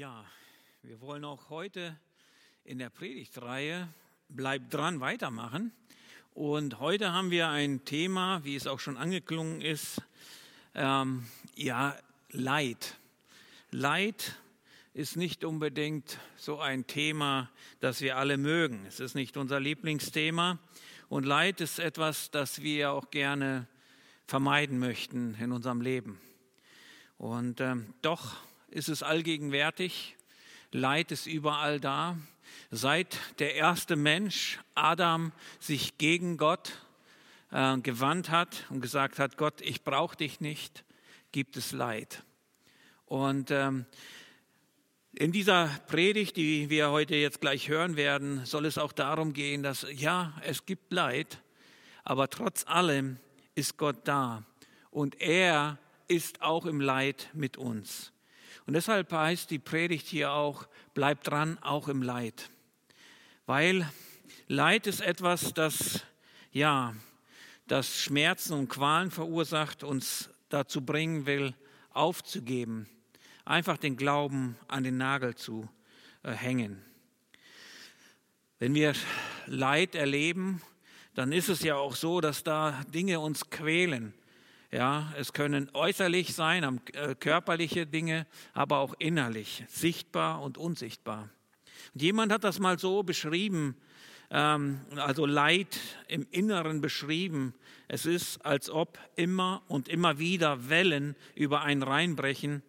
Ja, wir wollen auch heute in der Predigtreihe Bleib dran weitermachen. Und heute haben wir ein Thema, wie es auch schon angeklungen ist, ähm, ja, Leid. Leid ist nicht unbedingt so ein Thema, das wir alle mögen. Es ist nicht unser Lieblingsthema. Und Leid ist etwas, das wir auch gerne vermeiden möchten in unserem Leben. Und ähm, doch ist es allgegenwärtig. Leid ist überall da. Seit der erste Mensch, Adam, sich gegen Gott äh, gewandt hat und gesagt hat, Gott, ich brauche dich nicht, gibt es Leid. Und ähm, in dieser Predigt, die wir heute jetzt gleich hören werden, soll es auch darum gehen, dass ja, es gibt Leid, aber trotz allem ist Gott da und er ist auch im Leid mit uns. Und deshalb heißt die Predigt hier auch, bleib dran, auch im Leid. Weil Leid ist etwas, das, ja, das Schmerzen und Qualen verursacht, uns dazu bringen will, aufzugeben, einfach den Glauben an den Nagel zu äh, hängen. Wenn wir Leid erleben, dann ist es ja auch so, dass da Dinge uns quälen, ja, es können äußerlich sein, äh, körperliche Dinge, aber auch innerlich, sichtbar und unsichtbar. Und jemand hat das mal so beschrieben, ähm, also Leid im Inneren beschrieben. Es ist, als ob immer und immer wieder Wellen über einen reinbrechen,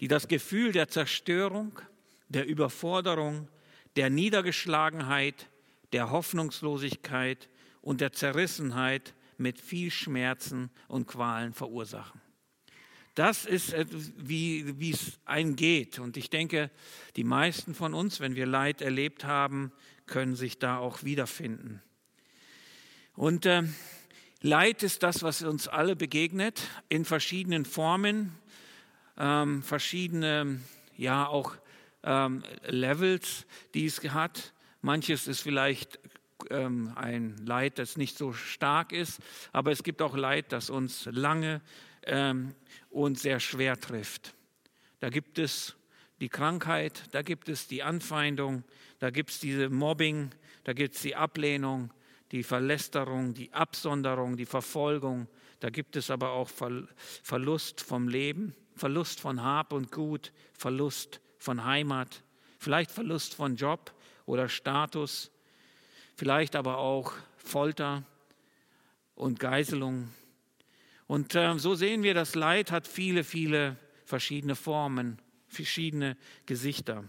die das Gefühl der Zerstörung, der Überforderung, der Niedergeschlagenheit, der Hoffnungslosigkeit und der Zerrissenheit mit viel Schmerzen und Qualen verursachen. Das ist, wie, wie es einem geht. Und ich denke, die meisten von uns, wenn wir Leid erlebt haben, können sich da auch wiederfinden. Und äh, Leid ist das, was uns alle begegnet, in verschiedenen Formen, ähm, verschiedene, ja auch ähm, Levels, die es hat. Manches ist vielleicht ähm, ein Leid, das nicht so stark ist, aber es gibt auch Leid, das uns lange ähm, und sehr schwer trifft. Da gibt es die Krankheit, da gibt es die Anfeindung, da gibt es diese Mobbing, da gibt es die Ablehnung, die Verlästerung, die Absonderung, die Verfolgung. Da gibt es aber auch Verlust vom Leben, Verlust von Hab und Gut, Verlust von Heimat, vielleicht Verlust von Job oder Status, vielleicht aber auch Folter und Geiselung. Und äh, so sehen wir, das Leid hat viele, viele verschiedene Formen, verschiedene Gesichter.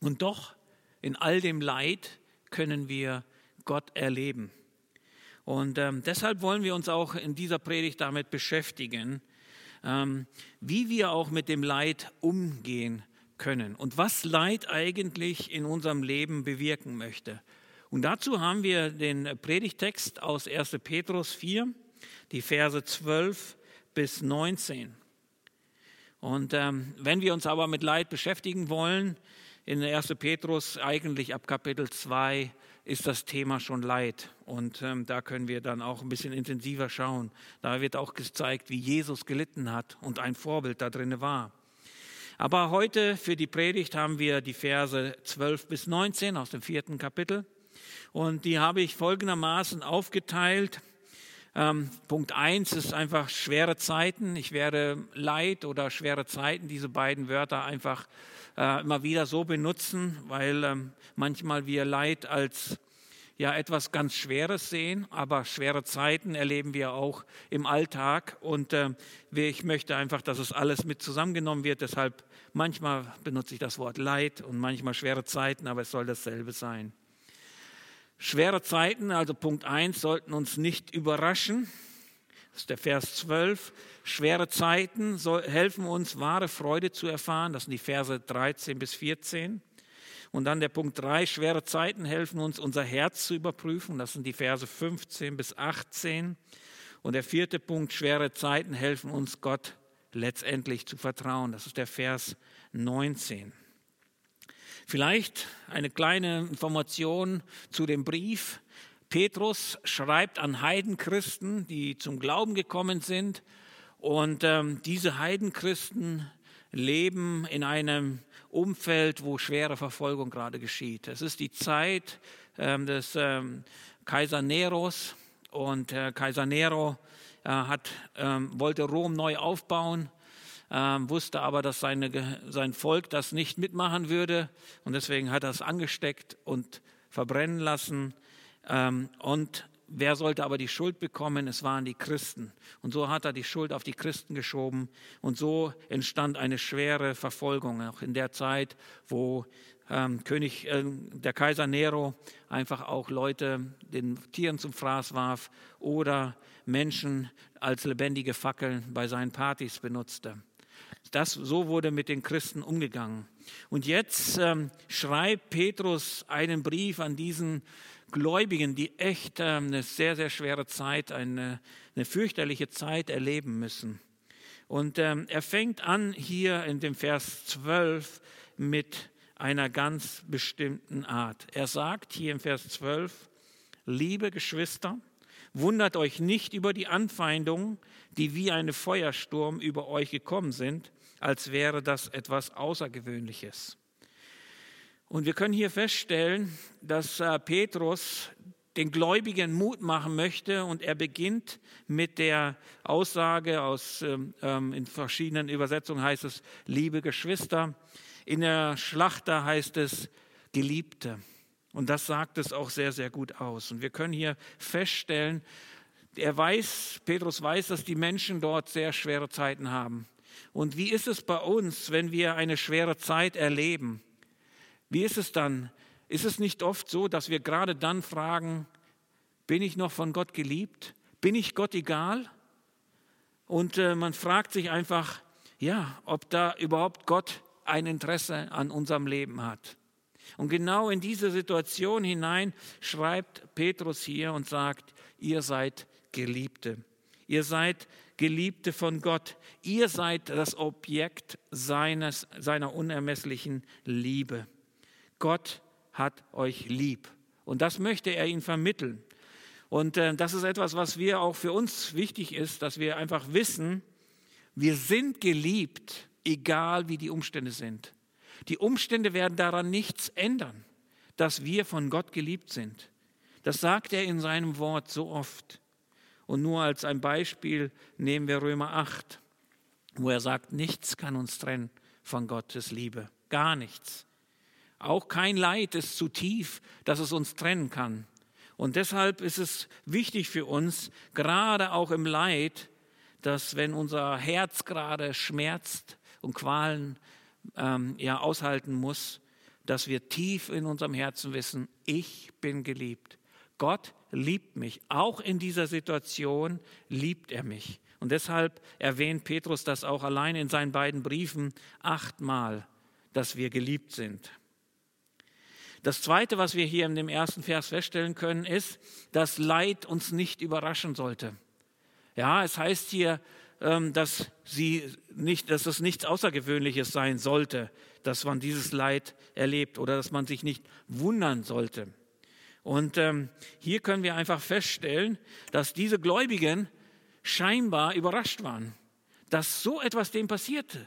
Und doch, in all dem Leid können wir Gott erleben. Und ähm, deshalb wollen wir uns auch in dieser Predigt damit beschäftigen, ähm, wie wir auch mit dem Leid umgehen können und was Leid eigentlich in unserem Leben bewirken möchte. Und dazu haben wir den Predigtext aus 1. Petrus 4, die Verse 12 bis 19. Und ähm, wenn wir uns aber mit Leid beschäftigen wollen, in 1. Petrus eigentlich ab Kapitel 2 ist das Thema schon Leid. Und ähm, da können wir dann auch ein bisschen intensiver schauen. Da wird auch gezeigt, wie Jesus gelitten hat und ein Vorbild da drin war. Aber heute für die Predigt haben wir die Verse 12 bis 19 aus dem vierten Kapitel. Und die habe ich folgendermaßen aufgeteilt. Ähm, Punkt 1 ist einfach schwere Zeiten. Ich werde Leid oder schwere Zeiten, diese beiden Wörter einfach äh, immer wieder so benutzen, weil ähm, manchmal wir Leid als ja etwas ganz Schweres sehen, aber schwere Zeiten erleben wir auch im Alltag und äh, ich möchte einfach, dass es alles mit zusammengenommen wird. Deshalb manchmal benutze ich das Wort Leid und manchmal schwere Zeiten, aber es soll dasselbe sein. Schwere Zeiten, also Punkt 1, sollten uns nicht überraschen. Das ist der Vers 12. Schwere Zeiten soll, helfen uns, wahre Freude zu erfahren. Das sind die Verse 13 bis 14. Und dann der Punkt 3, schwere Zeiten helfen uns, unser Herz zu überprüfen. Das sind die Verse 15 bis 18. Und der vierte Punkt, schwere Zeiten helfen uns, Gott letztendlich zu vertrauen. Das ist der Vers 19. Vielleicht eine kleine Information zu dem Brief. Petrus schreibt an Heidenchristen, die zum Glauben gekommen sind. Und ähm, diese Heidenchristen leben in einem Umfeld, wo schwere Verfolgung gerade geschieht. Es ist die Zeit ähm, des ähm, Kaiser Neros und äh, Kaiser Nero äh, hat, ähm, wollte Rom neu aufbauen, wusste aber, dass seine, sein Volk das nicht mitmachen würde und deswegen hat er es angesteckt und verbrennen lassen. Ähm, und wer sollte aber die Schuld bekommen? Es waren die Christen. Und so hat er die Schuld auf die Christen geschoben und so entstand eine schwere Verfolgung, auch in der Zeit, wo ähm, König, äh, der Kaiser Nero einfach auch Leute den Tieren zum Fraß warf oder Menschen als lebendige Fackeln bei seinen Partys benutzte. Das, so wurde mit den Christen umgegangen. Und jetzt ähm, schreibt Petrus einen Brief an diesen Gläubigen, die echt ähm, eine sehr, sehr schwere Zeit, eine, eine fürchterliche Zeit erleben müssen. Und ähm, er fängt an hier in dem Vers 12 mit einer ganz bestimmten Art. Er sagt hier im Vers 12, liebe Geschwister, wundert euch nicht über die Anfeindungen, die wie ein Feuersturm über euch gekommen sind, als wäre das etwas Außergewöhnliches. Und wir können hier feststellen, dass äh, Petrus den Gläubigen Mut machen möchte und er beginnt mit der Aussage aus, ähm, ähm, in verschiedenen Übersetzungen heißt es, liebe Geschwister, in der Schlachter heißt es Geliebte. Und das sagt es auch sehr, sehr gut aus. Und wir können hier feststellen, er weiß, Petrus weiß, dass die Menschen dort sehr schwere Zeiten haben. Und wie ist es bei uns, wenn wir eine schwere Zeit erleben? Wie ist es dann? Ist es nicht oft so, dass wir gerade dann fragen, bin ich noch von Gott geliebt? Bin ich Gott egal? Und äh, man fragt sich einfach, ja, ob da überhaupt Gott ein Interesse an unserem Leben hat. Und genau in diese Situation hinein schreibt Petrus hier und sagt, ihr seid Geliebte. Ihr seid Geliebte von Gott. Ihr seid das Objekt seines, seiner unermesslichen Liebe. Gott hat euch lieb. Und das möchte er ihnen vermitteln. Und äh, das ist etwas, was wir auch für uns wichtig ist, dass wir einfach wissen, wir sind geliebt egal wie die Umstände sind. Die Umstände werden daran nichts ändern, dass wir von Gott geliebt sind. Das sagt er in seinem Wort so oft. Und nur als ein Beispiel nehmen wir Römer 8, wo er sagt, nichts kann uns trennen von Gottes Liebe. Gar nichts. Auch kein Leid ist zu tief, dass es uns trennen kann. Und deshalb ist es wichtig für uns, gerade auch im Leid, dass wenn unser Herz gerade schmerzt, und Qualen ähm, ja, aushalten muss, dass wir tief in unserem Herzen wissen, ich bin geliebt. Gott liebt mich. Auch in dieser Situation liebt er mich. Und deshalb erwähnt Petrus das auch allein in seinen beiden Briefen achtmal, dass wir geliebt sind. Das Zweite, was wir hier in dem ersten Vers feststellen können, ist, dass Leid uns nicht überraschen sollte. Ja, es heißt hier, dass, sie nicht, dass es nichts Außergewöhnliches sein sollte, dass man dieses Leid erlebt oder dass man sich nicht wundern sollte. Und ähm, hier können wir einfach feststellen, dass diese Gläubigen scheinbar überrascht waren, dass so etwas dem passierte.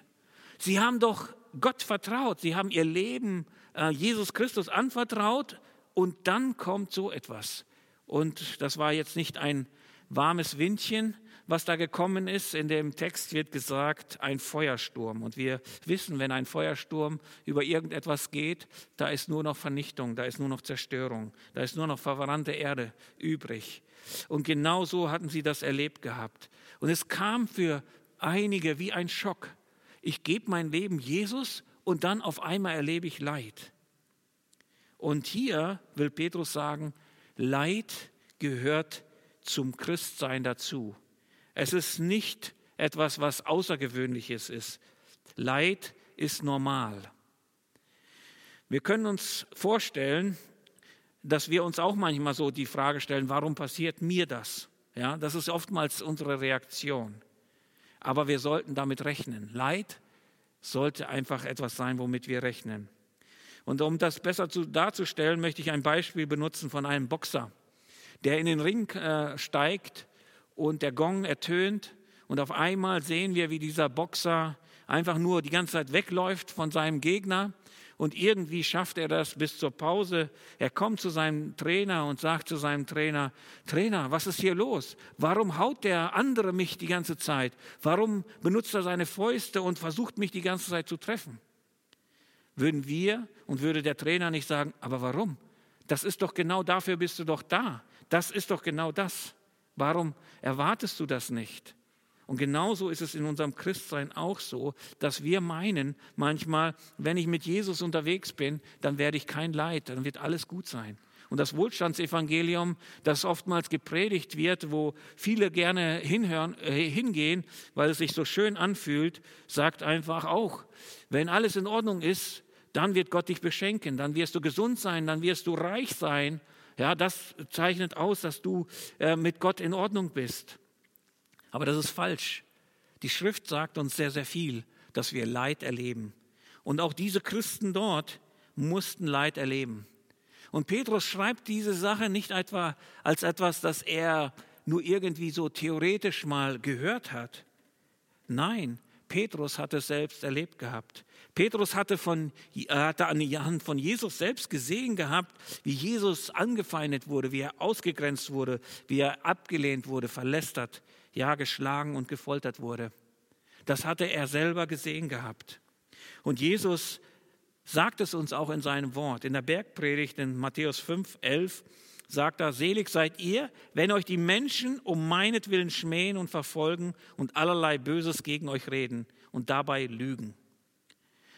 Sie haben doch Gott vertraut, sie haben ihr Leben äh, Jesus Christus anvertraut und dann kommt so etwas. Und das war jetzt nicht ein warmes Windchen, was da gekommen ist. In dem Text wird gesagt, ein Feuersturm. Und wir wissen, wenn ein Feuersturm über irgendetwas geht, da ist nur noch Vernichtung, da ist nur noch Zerstörung, da ist nur noch verbrannte Erde übrig. Und genau so hatten sie das erlebt gehabt. Und es kam für einige wie ein Schock. Ich gebe mein Leben Jesus und dann auf einmal erlebe ich Leid. Und hier will Petrus sagen, Leid gehört zum Christsein dazu. Es ist nicht etwas, was Außergewöhnliches ist. Leid ist normal. Wir können uns vorstellen, dass wir uns auch manchmal so die Frage stellen, warum passiert mir das? Ja, das ist oftmals unsere Reaktion. Aber wir sollten damit rechnen. Leid sollte einfach etwas sein, womit wir rechnen. Und um das besser zu, darzustellen, möchte ich ein Beispiel benutzen von einem Boxer, der in den Ring äh, steigt und der Gong ertönt und auf einmal sehen wir, wie dieser Boxer einfach nur die ganze Zeit wegläuft von seinem Gegner und irgendwie schafft er das bis zur Pause. Er kommt zu seinem Trainer und sagt zu seinem Trainer, Trainer, was ist hier los? Warum haut der andere mich die ganze Zeit? Warum benutzt er seine Fäuste und versucht mich die ganze Zeit zu treffen? Würden wir und würde der Trainer nicht sagen, aber warum? Das ist doch genau dafür bist du doch da. Das ist doch genau das. Warum erwartest du das nicht? Und genauso ist es in unserem Christsein auch so, dass wir meinen, manchmal, wenn ich mit Jesus unterwegs bin, dann werde ich kein Leid, dann wird alles gut sein. Und das Wohlstandsevangelium, das oftmals gepredigt wird, wo viele gerne hinhören, äh, hingehen, weil es sich so schön anfühlt, sagt einfach auch, wenn alles in Ordnung ist, dann wird Gott dich beschenken, dann wirst du gesund sein, dann wirst du reich sein. Ja, das zeichnet aus, dass du äh, mit Gott in Ordnung bist. Aber das ist falsch. Die Schrift sagt uns sehr, sehr viel, dass wir Leid erleben. Und auch diese Christen dort mussten Leid erleben. Und Petrus schreibt diese Sache nicht etwa als etwas, das er nur irgendwie so theoretisch mal gehört hat. Nein, Petrus hat es selbst erlebt gehabt. Petrus hatte, von, hatte an die Hand von Jesus selbst gesehen gehabt, wie Jesus angefeindet wurde, wie er ausgegrenzt wurde, wie er abgelehnt wurde, verlästert, ja geschlagen und gefoltert wurde. Das hatte er selber gesehen gehabt. Und Jesus sagt es uns auch in seinem Wort. In der Bergpredigt in Matthäus 5, 11 sagt er, selig seid ihr, wenn euch die Menschen um meinetwillen schmähen und verfolgen und allerlei Böses gegen euch reden und dabei lügen.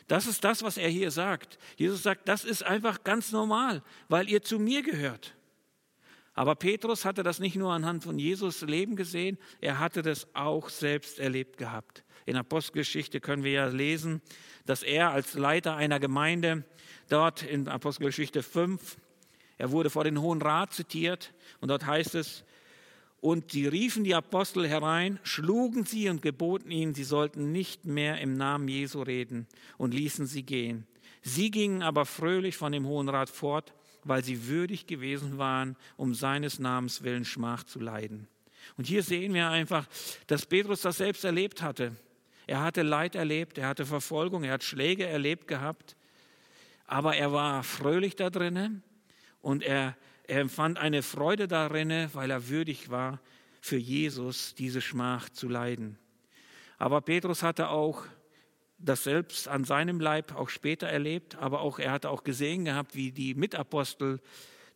Das ist das, was er hier sagt. Jesus sagt, das ist einfach ganz normal, weil ihr zu mir gehört. Aber Petrus hatte das nicht nur anhand von Jesus Leben gesehen, er hatte das auch selbst erlebt gehabt. In Apostelgeschichte können wir ja lesen, dass er als Leiter einer Gemeinde dort in Apostelgeschichte 5, er wurde vor den Hohen Rat zitiert und dort heißt es, und sie riefen die Apostel herein, schlugen sie und geboten ihnen, sie sollten nicht mehr im Namen Jesu reden und ließen sie gehen. Sie gingen aber fröhlich von dem Hohen Rat fort weil sie würdig gewesen waren, um seines Namens willen Schmach zu leiden. Und hier sehen wir einfach, dass Petrus das selbst erlebt hatte. Er hatte Leid erlebt, er hatte Verfolgung, er hat Schläge erlebt gehabt, aber er war fröhlich da drinnen und er, er empfand eine Freude darin, weil er würdig war, für Jesus diese Schmach zu leiden. Aber Petrus hatte auch das selbst an seinem Leib auch später erlebt, aber auch er hatte auch gesehen gehabt, wie die Mitapostel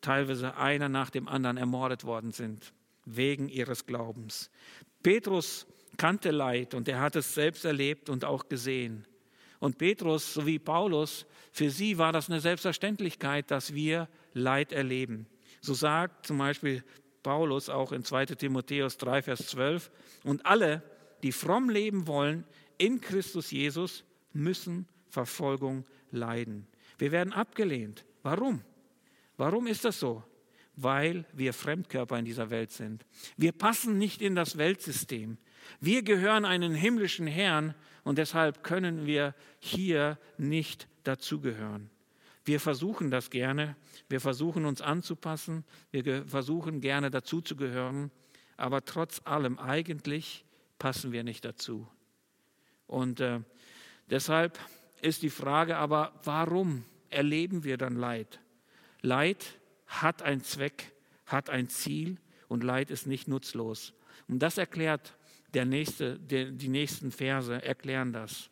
teilweise einer nach dem anderen ermordet worden sind, wegen ihres Glaubens. Petrus kannte Leid und er hat es selbst erlebt und auch gesehen. Und Petrus sowie Paulus, für sie war das eine Selbstverständlichkeit, dass wir Leid erleben. So sagt zum Beispiel Paulus auch in 2 Timotheus 3, Vers 12, und alle, die fromm leben wollen, in Christus Jesus müssen Verfolgung leiden. Wir werden abgelehnt. Warum? Warum ist das so? Weil wir Fremdkörper in dieser Welt sind. Wir passen nicht in das Weltsystem. Wir gehören einen himmlischen Herrn und deshalb können wir hier nicht dazugehören. Wir versuchen das gerne, wir versuchen uns anzupassen, wir versuchen gerne dazuzugehören, aber trotz allem eigentlich passen wir nicht dazu. Und äh, deshalb ist die Frage aber, warum erleben wir dann Leid? Leid hat einen Zweck, hat ein Ziel und Leid ist nicht nutzlos. Und das erklärt der nächste, der, die nächsten Verse, erklären das.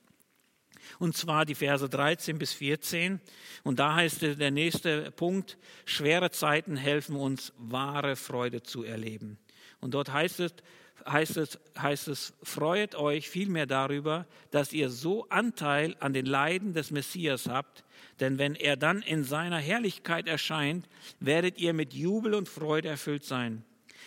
Und zwar die Verse 13 bis 14. Und da heißt der nächste Punkt, schwere Zeiten helfen uns, wahre Freude zu erleben. Und dort heißt es, heißt es, heißt es, freut euch vielmehr darüber, dass ihr so Anteil an den Leiden des Messias habt, denn wenn er dann in seiner Herrlichkeit erscheint, werdet ihr mit Jubel und Freude erfüllt sein.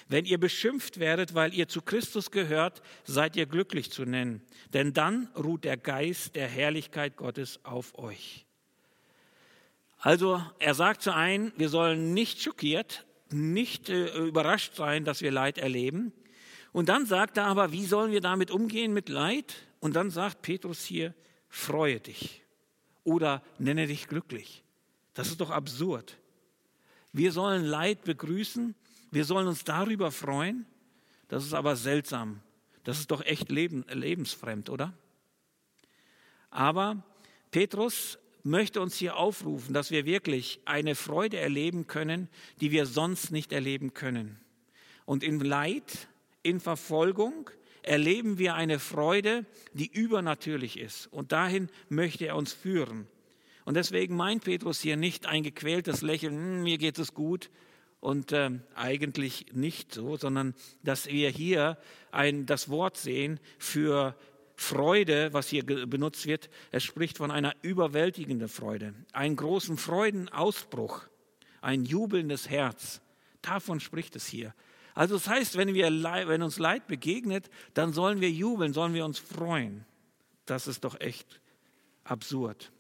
Wenn ihr beschimpft werdet, weil ihr zu Christus gehört, seid ihr glücklich zu nennen, denn dann ruht der Geist der Herrlichkeit Gottes auf euch. Also er sagt zu einen, wir sollen nicht schockiert, nicht äh, überrascht sein, dass wir Leid erleben, und dann sagt er aber, wie sollen wir damit umgehen mit Leid? Und dann sagt Petrus hier, freue dich oder nenne dich glücklich. Das ist doch absurd. Wir sollen Leid begrüßen, wir sollen uns darüber freuen. Das ist aber seltsam. Das ist doch echt leben, lebensfremd, oder? Aber Petrus möchte uns hier aufrufen, dass wir wirklich eine Freude erleben können, die wir sonst nicht erleben können. Und in Leid, in Verfolgung erleben wir eine Freude, die übernatürlich ist. Und dahin möchte er uns führen. Und deswegen meint Petrus hier nicht ein gequältes Lächeln, hm, mir geht es gut, und äh, eigentlich nicht so, sondern dass wir hier ein, das Wort sehen für Freude, was hier benutzt wird, es spricht von einer überwältigenden Freude, einen großen Freudenausbruch, ein jubelndes Herz. Davon spricht es hier. Also das heißt, wenn, wir, wenn uns Leid begegnet, dann sollen wir jubeln, sollen wir uns freuen. Das ist doch echt absurd.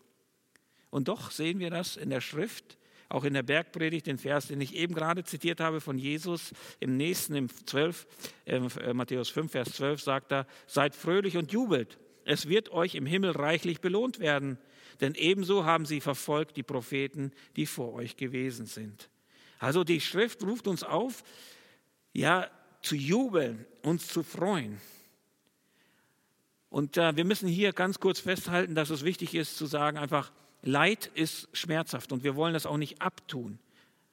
Und doch sehen wir das in der Schrift, auch in der Bergpredigt, den Vers, den ich eben gerade zitiert habe von Jesus, im nächsten, im 12, äh, Matthäus 5, Vers 12 sagt er, seid fröhlich und jubelt. Es wird euch im Himmel reichlich belohnt werden, denn ebenso haben sie verfolgt die Propheten, die vor euch gewesen sind. Also die Schrift ruft uns auf, ja, zu jubeln, uns zu freuen. Und äh, wir müssen hier ganz kurz festhalten, dass es wichtig ist zu sagen, einfach, Leid ist schmerzhaft und wir wollen das auch nicht abtun.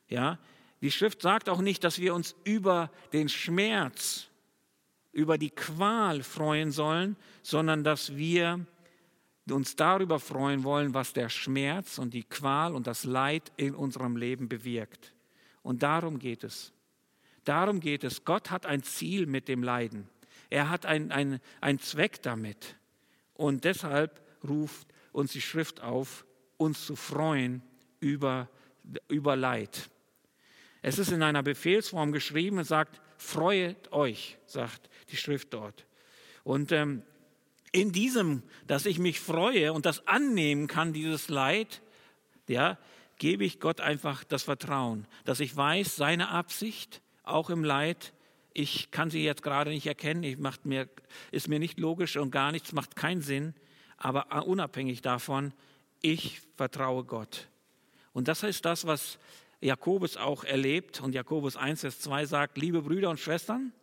Ja? Die Schrift sagt auch nicht, dass wir uns über den Schmerz, über die Qual freuen sollen, sondern dass wir uns darüber freuen wollen, was der Schmerz und die Qual und das Leid in unserem Leben bewirkt. Und darum geht es. Darum geht es. Gott hat ein Ziel mit dem Leiden. Er hat einen ein Zweck damit. Und deshalb ruft uns die Schrift auf, uns zu freuen über, über Leid. Es ist in einer Befehlsform geschrieben und sagt, freut euch, sagt die Schrift dort. Und ähm, in diesem, dass ich mich freue und das annehmen kann, dieses Leid, ja, gebe ich Gott einfach das Vertrauen, dass ich weiß, seine Absicht, auch im Leid, ich kann sie jetzt gerade nicht erkennen, ich macht mir, ist mir nicht logisch und gar nichts, macht keinen Sinn, aber unabhängig davon, ich vertraue Gott. Und das ist das, was Jakobus auch erlebt. Und Jakobus 1, Vers 2 sagt, liebe Brüder und Schwestern,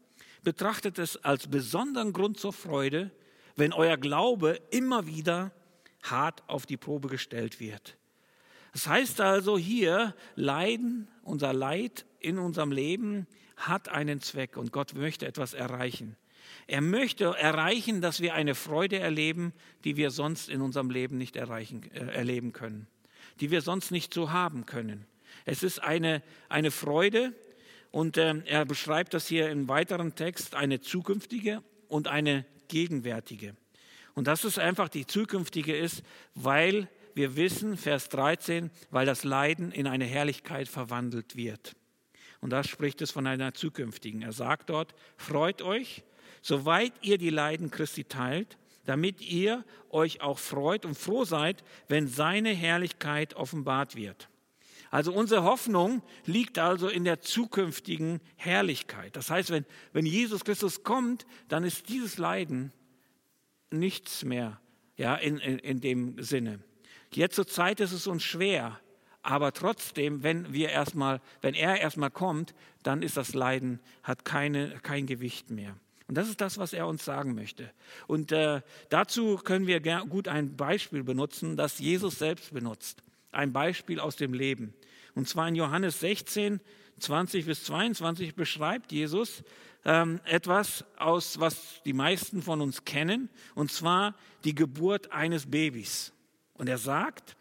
betrachtet es als besonderen Grund zur Freude, wenn euer Glaube immer wieder hart auf die Probe gestellt wird. Das heißt also hier, Leiden, unser Leid in unserem Leben hat einen Zweck und Gott möchte etwas erreichen. Er möchte erreichen, dass wir eine Freude erleben, die wir sonst in unserem Leben nicht erreichen, äh, erleben können, die wir sonst nicht so haben können. Es ist eine, eine Freude und äh, er beschreibt das hier im weiteren Text, eine zukünftige und eine gegenwärtige. Und dass es einfach die zukünftige ist, weil wir wissen, Vers 13, weil das Leiden in eine Herrlichkeit verwandelt wird. Und da spricht es von einer zukünftigen. Er sagt dort, freut euch, soweit ihr die Leiden Christi teilt, damit ihr euch auch freut und froh seid, wenn seine Herrlichkeit offenbart wird. Also unsere Hoffnung liegt also in der zukünftigen Herrlichkeit. Das heißt, wenn, wenn Jesus Christus kommt, dann ist dieses Leiden nichts mehr ja, in, in, in dem Sinne. Jetzt zur Zeit ist es uns schwer, aber trotzdem, wenn wir erstmal, wenn er erstmal kommt, dann ist das Leiden, hat keine, kein Gewicht mehr. Und das ist das, was er uns sagen möchte. Und äh, dazu können wir gut ein Beispiel benutzen, das Jesus selbst benutzt. Ein Beispiel aus dem Leben. Und zwar in Johannes 16, 20 bis 22 beschreibt Jesus ähm, etwas aus, was die meisten von uns kennen, und zwar die Geburt eines Babys. Und er sagt,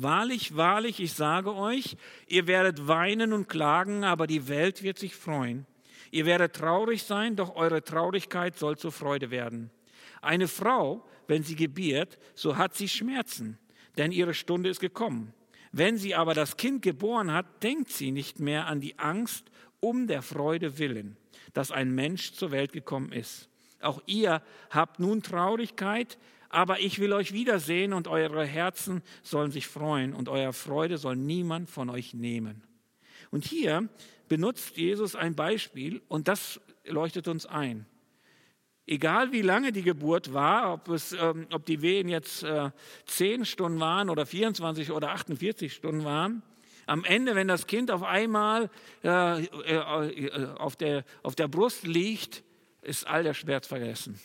Wahrlich, wahrlich, ich sage euch, ihr werdet weinen und klagen, aber die Welt wird sich freuen. Ihr werdet traurig sein, doch eure Traurigkeit soll zur Freude werden. Eine Frau, wenn sie gebiert, so hat sie Schmerzen, denn ihre Stunde ist gekommen. Wenn sie aber das Kind geboren hat, denkt sie nicht mehr an die Angst um der Freude willen, dass ein Mensch zur Welt gekommen ist. Auch ihr habt nun Traurigkeit, aber ich will euch wiedersehen und eure Herzen sollen sich freuen und euer Freude soll niemand von euch nehmen. Und hier benutzt Jesus ein Beispiel und das leuchtet uns ein. Egal wie lange die Geburt war, ob, es, ähm, ob die Wehen jetzt äh, 10 Stunden waren oder 24 oder 48 Stunden waren, am Ende, wenn das Kind auf einmal äh, äh, äh, auf, der, auf der Brust liegt, ist all der Schmerz vergessen.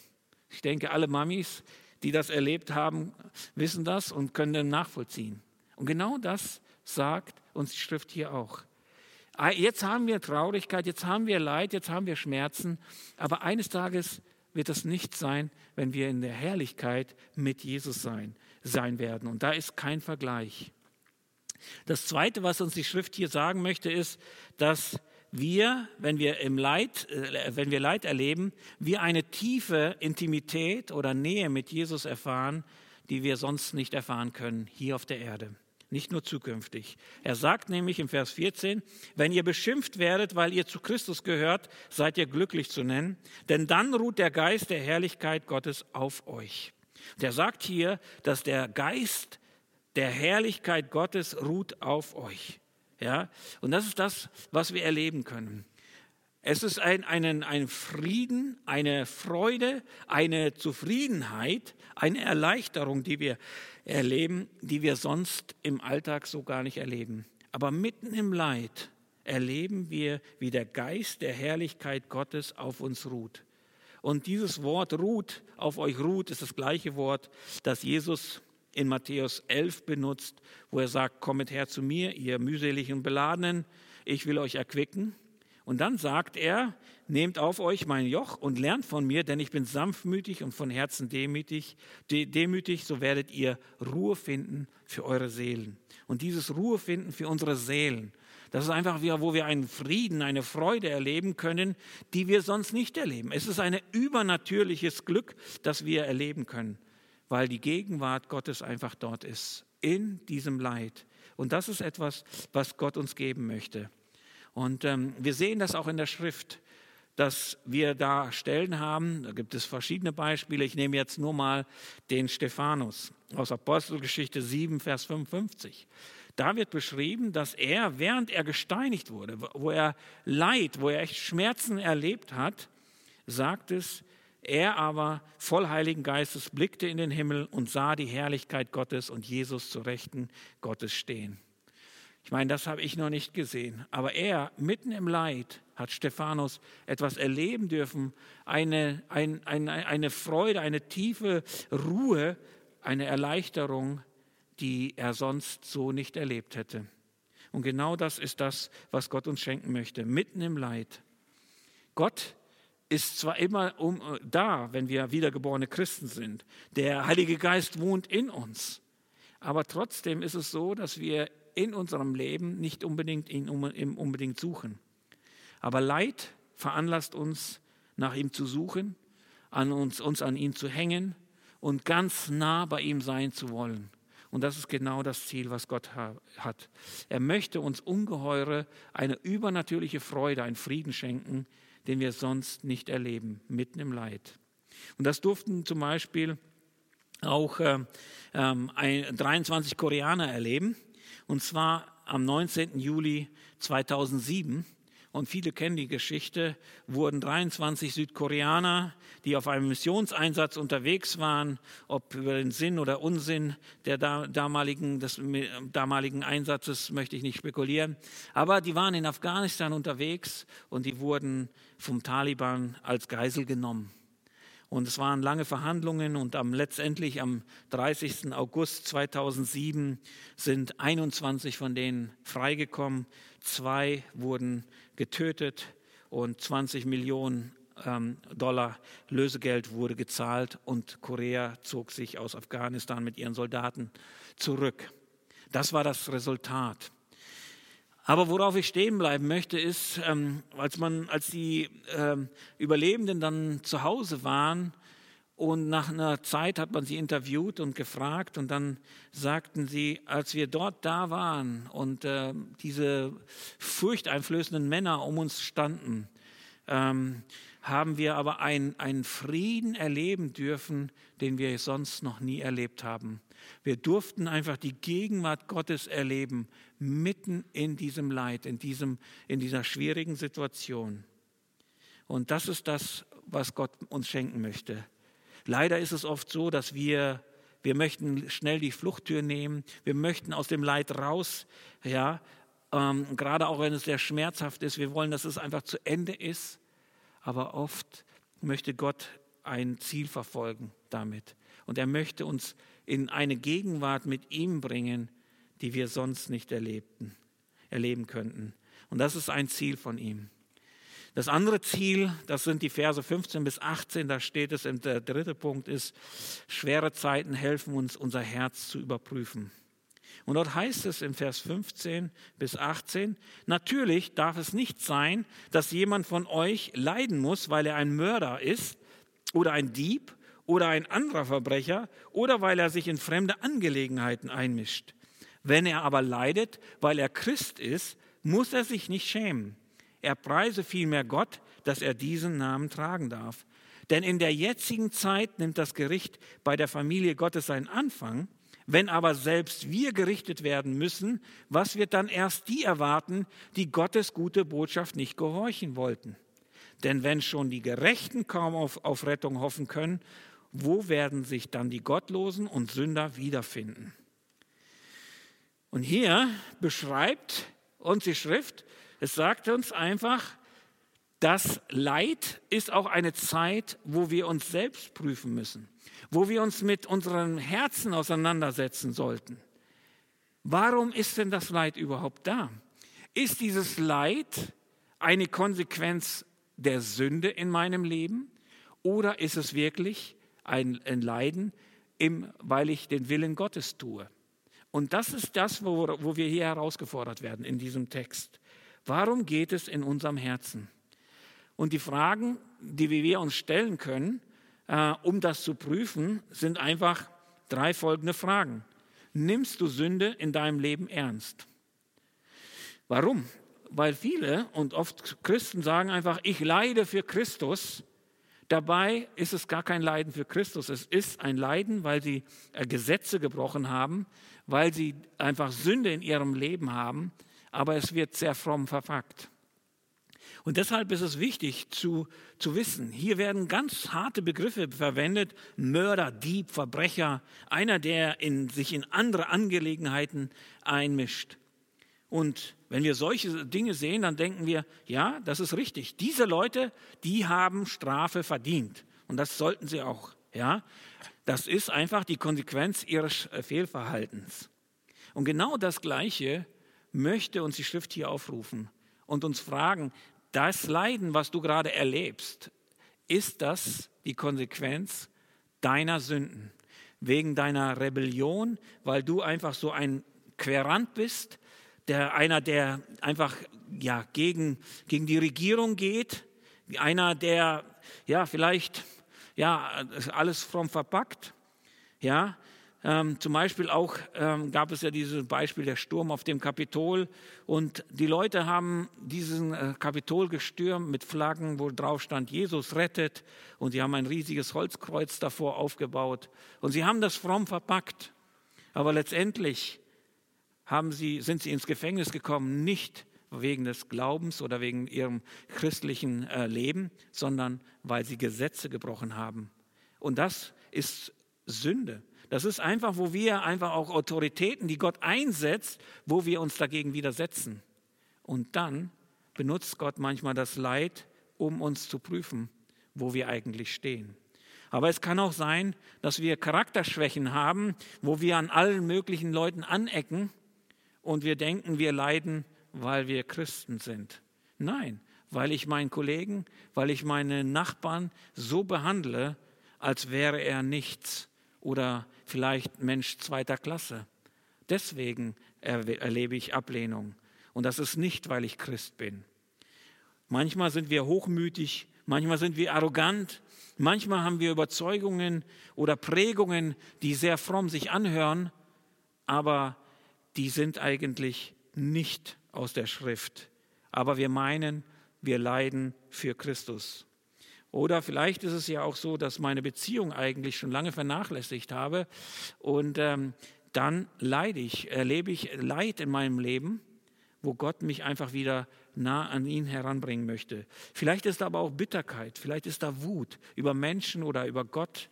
Ich denke, alle Mamis, die das erlebt haben, wissen das und können nachvollziehen. Und genau das sagt uns die Schrift hier auch. Ah, jetzt haben wir Traurigkeit, jetzt haben wir Leid, jetzt haben wir Schmerzen, aber eines Tages wird es nicht sein, wenn wir in der Herrlichkeit mit Jesus sein, sein werden. Und da ist kein Vergleich. Das Zweite, was uns die Schrift hier sagen möchte, ist, dass wir, wenn wir im Leid, äh, wenn wir Leid erleben, wir eine tiefe Intimität oder Nähe mit Jesus erfahren, die wir sonst nicht erfahren können hier auf der Erde nicht nur zukünftig. Er sagt nämlich im Vers 14, wenn ihr beschimpft werdet, weil ihr zu Christus gehört, seid ihr glücklich zu nennen, denn dann ruht der Geist der Herrlichkeit Gottes auf euch. Der sagt hier, dass der Geist der Herrlichkeit Gottes ruht auf euch. Ja, und das ist das, was wir erleben können. Es ist ein, einen, ein Frieden, eine Freude, eine Zufriedenheit, eine Erleichterung, die wir erleben, die wir sonst im Alltag so gar nicht erleben. Aber mitten im Leid erleben wir, wie der Geist der Herrlichkeit Gottes auf uns ruht. Und dieses Wort ruht, auf euch ruht, ist das gleiche Wort, das Jesus in Matthäus 11 benutzt, wo er sagt, kommet her zu mir, ihr mühseligen beladenen, ich will euch erquicken. Und dann sagt er, nehmt auf euch mein Joch und lernt von mir, denn ich bin sanftmütig und von Herzen demütig, demütig, so werdet ihr Ruhe finden für eure Seelen. Und dieses Ruhe finden für unsere Seelen, das ist einfach wo wir einen Frieden, eine Freude erleben können, die wir sonst nicht erleben. Es ist ein übernatürliches Glück, das wir erleben können, weil die Gegenwart Gottes einfach dort ist, in diesem Leid. Und das ist etwas, was Gott uns geben möchte. Und ähm, wir sehen das auch in der Schrift, dass wir da Stellen haben. Da gibt es verschiedene Beispiele. Ich nehme jetzt nur mal den Stephanus aus Apostelgeschichte 7, Vers 55. Da wird beschrieben, dass er, während er gesteinigt wurde, wo er Leid, wo er echt Schmerzen erlebt hat, sagt es, er aber voll Heiligen Geistes blickte in den Himmel und sah die Herrlichkeit Gottes und Jesus zu Rechten Gottes stehen. Ich meine, das habe ich noch nicht gesehen. Aber er, mitten im Leid, hat Stephanus etwas erleben dürfen, eine, ein, ein, eine Freude, eine tiefe Ruhe, eine Erleichterung, die er sonst so nicht erlebt hätte. Und genau das ist das, was Gott uns schenken möchte, mitten im Leid. Gott ist zwar immer um, da, wenn wir wiedergeborene Christen sind. Der Heilige Geist wohnt in uns. Aber trotzdem ist es so, dass wir in unserem Leben nicht unbedingt ihn unbedingt suchen. Aber Leid veranlasst uns, nach ihm zu suchen, an uns, uns an ihn zu hängen und ganz nah bei ihm sein zu wollen. Und das ist genau das Ziel, was Gott hat. Er möchte uns ungeheure, eine übernatürliche Freude, einen Frieden schenken, den wir sonst nicht erleben, mitten im Leid. Und das durften zum Beispiel auch äh, äh, 23 Koreaner erleben. Und zwar am 19. Juli 2007. Und viele kennen die Geschichte, wurden 23 Südkoreaner, die auf einem Missionseinsatz unterwegs waren, ob über den Sinn oder Unsinn der damaligen, des damaligen Einsatzes möchte ich nicht spekulieren, aber die waren in Afghanistan unterwegs und die wurden vom Taliban als Geisel genommen. Und es waren lange Verhandlungen und am, letztendlich am 30. August 2007 sind 21 von denen freigekommen. Zwei wurden getötet und 20 Millionen ähm, Dollar Lösegeld wurde gezahlt und Korea zog sich aus Afghanistan mit ihren Soldaten zurück. Das war das Resultat. Aber worauf ich stehen bleiben möchte, ist, ähm, als, man, als die ähm, Überlebenden dann zu Hause waren und nach einer Zeit hat man sie interviewt und gefragt und dann sagten sie, als wir dort da waren und äh, diese furchteinflößenden Männer um uns standen, ähm, haben wir aber einen Frieden erleben dürfen, den wir sonst noch nie erlebt haben. Wir durften einfach die Gegenwart Gottes erleben, mitten in diesem Leid, in, diesem, in dieser schwierigen Situation. Und das ist das, was Gott uns schenken möchte. Leider ist es oft so, dass wir, wir möchten schnell die Fluchttür nehmen, wir möchten aus dem Leid raus, ja, ähm, gerade auch wenn es sehr schmerzhaft ist, wir wollen, dass es einfach zu Ende ist, aber oft möchte Gott ein Ziel verfolgen damit. Und er möchte uns in eine Gegenwart mit ihm bringen, die wir sonst nicht erlebten, erleben könnten. Und das ist ein Ziel von ihm. Das andere Ziel, das sind die Verse 15 bis 18, da steht es, der dritte Punkt ist, schwere Zeiten helfen uns, unser Herz zu überprüfen. Und dort heißt es in Vers 15 bis 18, natürlich darf es nicht sein, dass jemand von euch leiden muss, weil er ein Mörder ist oder ein Dieb oder ein anderer Verbrecher oder weil er sich in fremde Angelegenheiten einmischt. Wenn er aber leidet, weil er Christ ist, muss er sich nicht schämen. Er preise vielmehr Gott, dass er diesen Namen tragen darf. Denn in der jetzigen Zeit nimmt das Gericht bei der Familie Gottes seinen Anfang. Wenn aber selbst wir gerichtet werden müssen, was wird dann erst die erwarten, die Gottes gute Botschaft nicht gehorchen wollten? Denn wenn schon die Gerechten kaum auf, auf Rettung hoffen können, wo werden sich dann die Gottlosen und Sünder wiederfinden? Und hier beschreibt uns die Schrift, es sagt uns einfach, das Leid ist auch eine Zeit, wo wir uns selbst prüfen müssen, wo wir uns mit unserem Herzen auseinandersetzen sollten. Warum ist denn das Leid überhaupt da? Ist dieses Leid eine Konsequenz der Sünde in meinem Leben oder ist es wirklich ein, Leiden, im, weil ich den Willen Gottes tue? Und das ist das, wo, wo wir hier herausgefordert werden in diesem Text. Warum geht es in unserem Herzen? Und die Fragen, die wir uns stellen können, äh, um das zu prüfen, sind einfach drei folgende Fragen. Nimmst du Sünde in deinem Leben ernst? Warum? Weil viele und oft Christen sagen einfach, ich leide für Christus. Dabei ist es gar kein Leiden für Christus. Es ist ein Leiden, weil sie äh, Gesetze gebrochen haben, weil sie einfach Sünde in ihrem Leben haben, aber es wird sehr fromm verpackt. Und deshalb ist es wichtig zu, zu wissen, hier werden ganz harte Begriffe verwendet, Mörder, Dieb, Verbrecher, einer, der in, sich in andere Angelegenheiten einmischt. Und wenn wir solche Dinge sehen, dann denken wir, ja, das ist richtig. Diese Leute, die haben Strafe verdient. Und das sollten sie auch. Ja, das ist einfach die Konsequenz ihres Fehlverhaltens. Und genau das Gleiche möchte uns die Schrift hier aufrufen und uns fragen, das Leiden, was du gerade erlebst, ist das die Konsequenz deiner Sünden? Wegen deiner Rebellion, weil du einfach so ein Querant bist, der, einer, der einfach ja, gegen, gegen die Regierung geht, einer, der ja, vielleicht ja, alles fromm verpackt, ja, ähm, zum Beispiel auch ähm, gab es ja dieses Beispiel der Sturm auf dem Kapitol und die Leute haben diesen äh, Kapitol gestürmt mit Flaggen, wo drauf stand, Jesus rettet. Und sie haben ein riesiges Holzkreuz davor aufgebaut. Und sie haben das fromm verpackt. Aber letztendlich haben sie, sind sie ins Gefängnis gekommen, nicht wegen des Glaubens oder wegen ihrem christlichen äh, Leben, sondern weil sie Gesetze gebrochen haben. Und das ist Sünde. Das ist einfach, wo wir einfach auch Autoritäten, die Gott einsetzt, wo wir uns dagegen widersetzen. Und dann benutzt Gott manchmal das Leid, um uns zu prüfen, wo wir eigentlich stehen. Aber es kann auch sein, dass wir Charakterschwächen haben, wo wir an allen möglichen Leuten anecken und wir denken, wir leiden, weil wir Christen sind. Nein, weil ich meinen Kollegen, weil ich meine Nachbarn so behandle, als wäre er nichts oder vielleicht Mensch zweiter Klasse. Deswegen erlebe ich Ablehnung. Und das ist nicht, weil ich Christ bin. Manchmal sind wir hochmütig, manchmal sind wir arrogant, manchmal haben wir Überzeugungen oder Prägungen, die sehr fromm sich anhören, aber die sind eigentlich nicht aus der Schrift. Aber wir meinen, wir leiden für Christus. Oder vielleicht ist es ja auch so, dass meine Beziehung eigentlich schon lange vernachlässigt habe und ähm, dann leide ich, erlebe ich Leid in meinem Leben, wo Gott mich einfach wieder nah an ihn heranbringen möchte. Vielleicht ist da aber auch Bitterkeit, vielleicht ist da Wut über Menschen oder über Gott.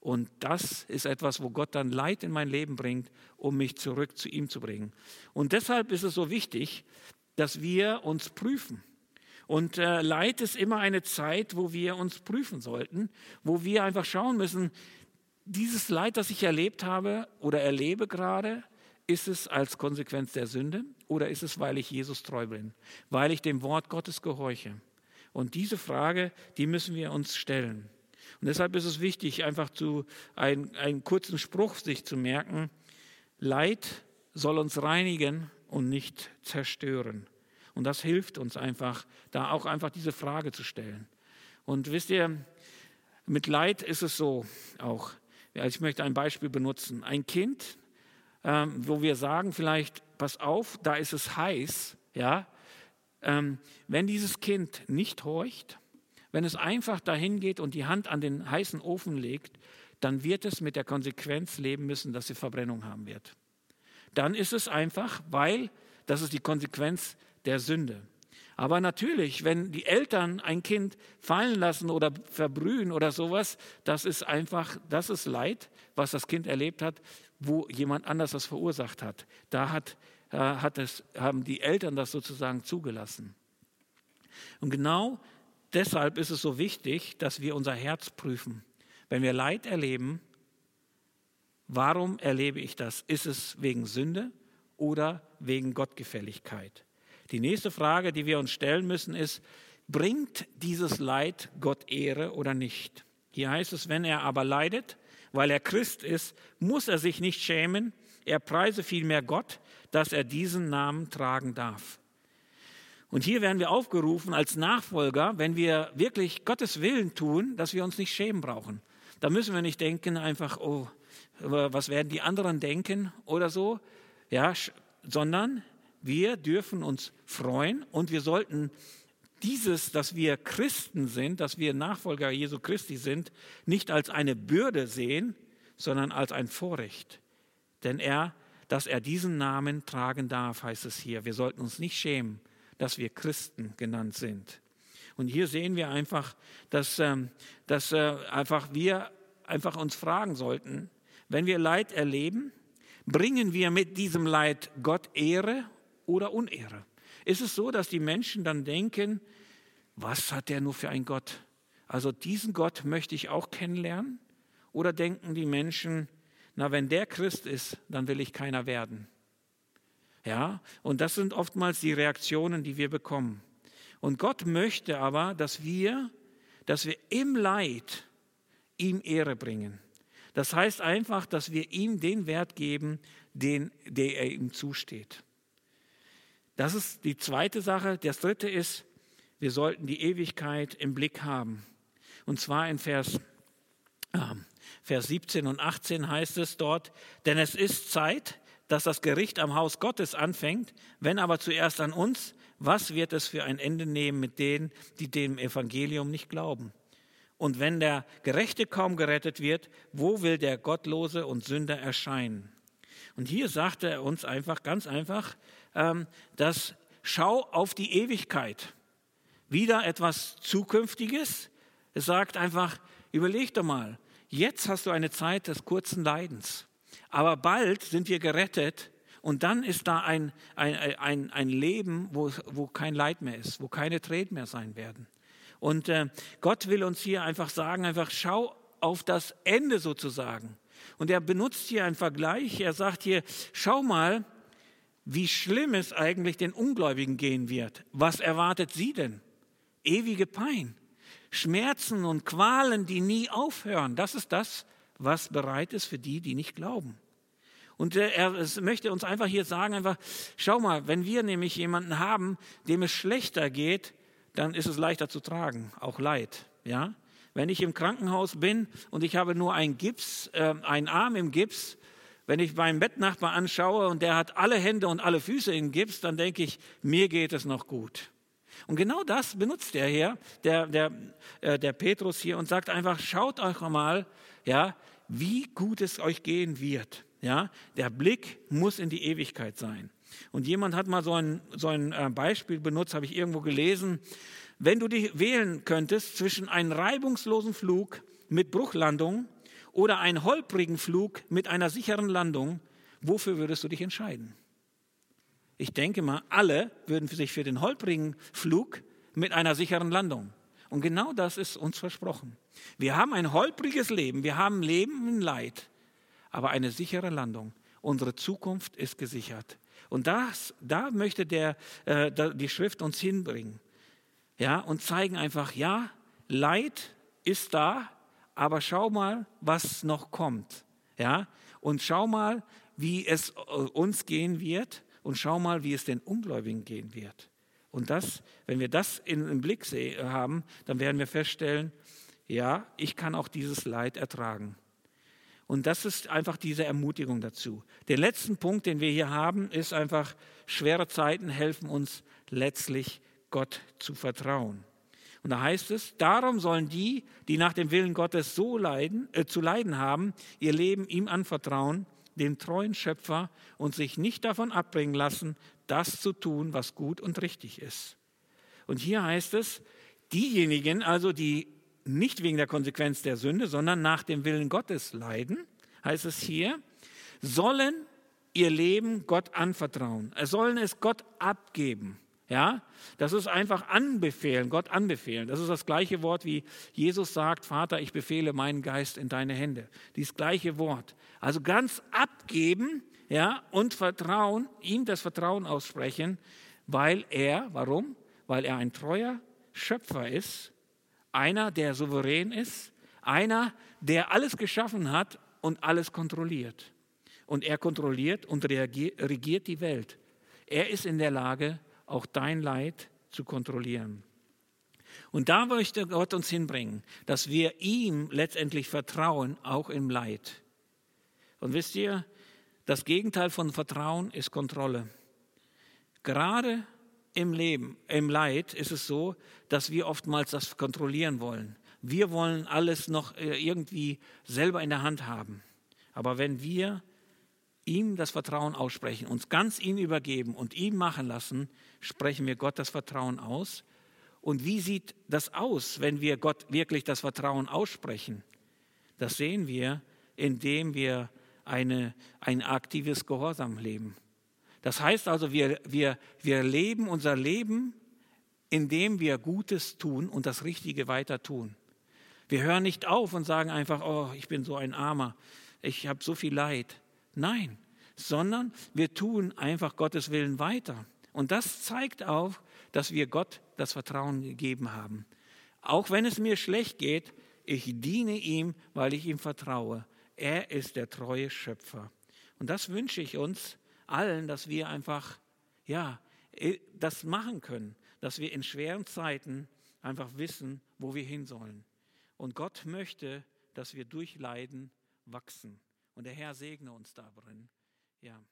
Und das ist etwas, wo Gott dann Leid in mein Leben bringt, um mich zurück zu ihm zu bringen. Und deshalb ist es so wichtig, dass wir uns prüfen. Und äh, Leid ist immer eine Zeit, wo wir uns prüfen sollten, wo wir einfach schauen müssen, dieses Leid, das ich erlebt habe oder erlebe gerade, ist es als Konsequenz der Sünde oder ist es, weil ich Jesus treu bin, weil ich dem Wort Gottes gehorche? Und diese Frage, die müssen wir uns stellen. Und deshalb ist es wichtig, einfach zu ein, einen kurzen Spruch sich zu merken. Leid soll uns reinigen und nicht zerstören. Und das hilft uns einfach, da auch einfach diese Frage zu stellen. Und wisst ihr, mit Leid ist es so auch. Ja, ich möchte ein Beispiel benutzen. Ein Kind, ähm, wo wir sagen vielleicht, pass auf, da ist es heiß, ja. Ähm, wenn dieses Kind nicht horcht, wenn es einfach dahin geht und die Hand an den heißen Ofen legt, dann wird es mit der Konsequenz leben müssen, dass sie Verbrennung haben wird. Dann ist es einfach, weil das ist die Konsequenz der Sünde. Aber natürlich, wenn die Eltern ein Kind fallen lassen oder verbrühen oder sowas, das ist einfach, das ist Leid, was das Kind erlebt hat, wo jemand anders das verursacht hat. Da hat, äh, hat es, haben die Eltern das sozusagen zugelassen. Und genau deshalb ist es so wichtig, dass wir unser Herz prüfen. Wenn wir Leid erleben, warum erlebe ich das? Ist es wegen Sünde oder wegen Gottgefälligkeit? Die nächste Frage, die wir uns stellen müssen, ist, bringt dieses Leid Gott Ehre oder nicht? Hier heißt es, wenn er aber leidet, weil er Christ ist, muss er sich nicht schämen, er preise vielmehr Gott, dass er diesen Namen tragen darf. Und hier werden wir aufgerufen als Nachfolger, wenn wir wirklich Gottes Willen tun, dass wir uns nicht schämen brauchen. Da müssen wir nicht denken einfach, oh, was werden die anderen denken oder so, ja, sondern wir dürfen uns freuen und wir sollten dieses, dass wir Christen sind, dass wir Nachfolger Jesu Christi sind, nicht als eine Bürde sehen, sondern als ein Vorrecht. Denn er, dass er diesen Namen tragen darf, heißt es hier. Wir sollten uns nicht schämen, dass wir Christen genannt sind. Und hier sehen wir einfach, dass, ähm, dass äh, einfach wir einfach uns fragen sollten, wenn wir Leid erleben, bringen wir mit diesem Leid Gott Ehre oder Unehre? Ist es so, dass die Menschen dann denken, was hat der nur für ein Gott? Also diesen Gott möchte ich auch kennenlernen? Oder denken die Menschen, na, wenn der Christ ist, dann will ich keiner werden? Ja, und das sind oftmals die Reaktionen, die wir bekommen. Und Gott möchte aber, dass wir, dass wir im Leid ihm Ehre bringen. Das heißt einfach, dass wir ihm den Wert geben, den, der er ihm zusteht. Das ist die zweite Sache. Das dritte ist, wir sollten die Ewigkeit im Blick haben. Und zwar in Vers, äh, Vers 17 und 18 heißt es dort, denn es ist Zeit, dass das Gericht am Haus Gottes anfängt, wenn aber zuerst an uns, was wird es für ein Ende nehmen mit denen, die dem Evangelium nicht glauben? Und wenn der Gerechte kaum gerettet wird, wo will der Gottlose und Sünder erscheinen? Und hier sagt er uns einfach, ganz einfach, ähm, dass schau auf die Ewigkeit. Wieder etwas Zukünftiges. Es sagt einfach, überleg doch mal, jetzt hast du eine Zeit des kurzen Leidens. Aber bald sind wir gerettet und dann ist da ein, ein, ein, ein Leben, wo, wo kein Leid mehr ist, wo keine Tränen mehr sein werden. Und äh, Gott will uns hier einfach sagen, einfach schau auf das Ende sozusagen. Und er benutzt hier einen Vergleich. Er sagt hier, schau mal, wie schlimm es eigentlich den Ungläubigen gehen wird. Was erwartet sie denn? Ewige Pein, Schmerzen und Qualen, die nie aufhören. Das ist das, was bereit ist für die, die nicht glauben. Und er möchte uns einfach hier sagen, einfach, schau mal, wenn wir nämlich jemanden haben, dem es schlechter geht, dann ist es leichter zu tragen, auch Leid, ja. Wenn ich im Krankenhaus bin und ich habe nur einen Gips, äh, einen Arm im Gips, wenn ich meinen Bettnachbar anschaue und der hat alle Hände und alle Füße in Gips, dann denke ich, mir geht es noch gut. Und genau das benutzt er hier, der, der, äh, der Petrus hier, und sagt einfach, schaut euch mal, ja, wie gut es euch gehen wird. Ja, der Blick muss in die Ewigkeit sein. Und jemand hat mal so ein, so ein äh, Beispiel benutzt, habe ich irgendwo gelesen. Wenn du dich wählen könntest zwischen einem reibungslosen Flug mit Bruchlandung oder einen holprigen Flug mit einer sicheren Landung, wofür würdest du dich entscheiden? Ich denke mal, alle würden sich für den holprigen Flug mit einer sicheren Landung. Und genau das ist uns versprochen. Wir haben ein holpriges Leben, wir haben Leben in Leid, aber eine sichere Landung. Unsere Zukunft ist gesichert. Und das, da möchte der, äh, die Schrift uns hinbringen. Ja, und zeigen einfach, ja, Leid ist da, aber schau mal, was noch kommt. Ja, und schau mal, wie es äh, uns gehen wird und schau mal, wie es den Ungläubigen gehen wird. Und das, wenn wir das im Blick haben, dann werden wir feststellen, ja, ich kann auch dieses Leid ertragen. Und das ist einfach diese Ermutigung dazu. Der letzte Punkt, den wir hier haben, ist einfach, schwere Zeiten helfen uns letztlich Gott zu vertrauen. Und da heißt es, darum sollen die, die nach dem Willen Gottes so leiden, äh, zu leiden haben, ihr Leben ihm anvertrauen, dem treuen Schöpfer, und sich nicht davon abbringen lassen, das zu tun, was gut und richtig ist. Und hier heißt es, diejenigen also, die nicht wegen der Konsequenz der Sünde, sondern nach dem Willen Gottes leiden, heißt es hier, sollen ihr Leben Gott anvertrauen. Sollen es Gott abgeben. Ja, das ist einfach anbefehlen, Gott anbefehlen. Das ist das gleiche Wort, wie Jesus sagt, Vater, ich befehle meinen Geist in deine Hände. Dieses gleiche Wort. Also ganz abgeben, ja, und Vertrauen, ihm das Vertrauen aussprechen, weil er, warum? Weil er ein treuer Schöpfer ist, einer, der souverän ist, einer, der alles geschaffen hat und alles kontrolliert. Und er kontrolliert und regiert die Welt. Er ist in der Lage, auch dein Leid zu kontrollieren. Und da möchte Gott uns hinbringen, dass wir ihm letztendlich vertrauen, auch im Leid. Und wisst ihr, das Gegenteil von Vertrauen ist Kontrolle. Gerade im Leben, im Leid ist es so, dass wir oftmals das kontrollieren wollen. Wir wollen alles noch äh, irgendwie selber in der Hand haben. Aber wenn wir ihm das Vertrauen aussprechen, uns ganz ihm übergeben und ihm machen lassen, sprechen wir Gott das Vertrauen aus. Und wie sieht das aus, wenn wir Gott wirklich das Vertrauen aussprechen? Das sehen wir, indem wir eine, ein aktives Gehorsam leben. Das heißt also, wir, wir, wir leben unser Leben, indem wir Gutes tun und das Richtige weiter tun. Wir hören nicht auf und sagen einfach, oh, ich bin so ein Armer, ich habe so viel Leid. Nein, sondern wir tun einfach Gottes Willen weiter. Und das zeigt auch, dass wir Gott das Vertrauen gegeben haben. Auch wenn es mir schlecht geht, ich diene ihm, weil ich ihm vertraue. Er ist der treue Schöpfer. Und das wünsche ich uns allen, dass wir einfach, ja, äh, das machen können, dass wir in schweren Zeiten einfach wissen, wo wir hin sollen. Und Gott möchte, dass wir durch Leiden wachsen. Und der Herr segne uns darin. Ja.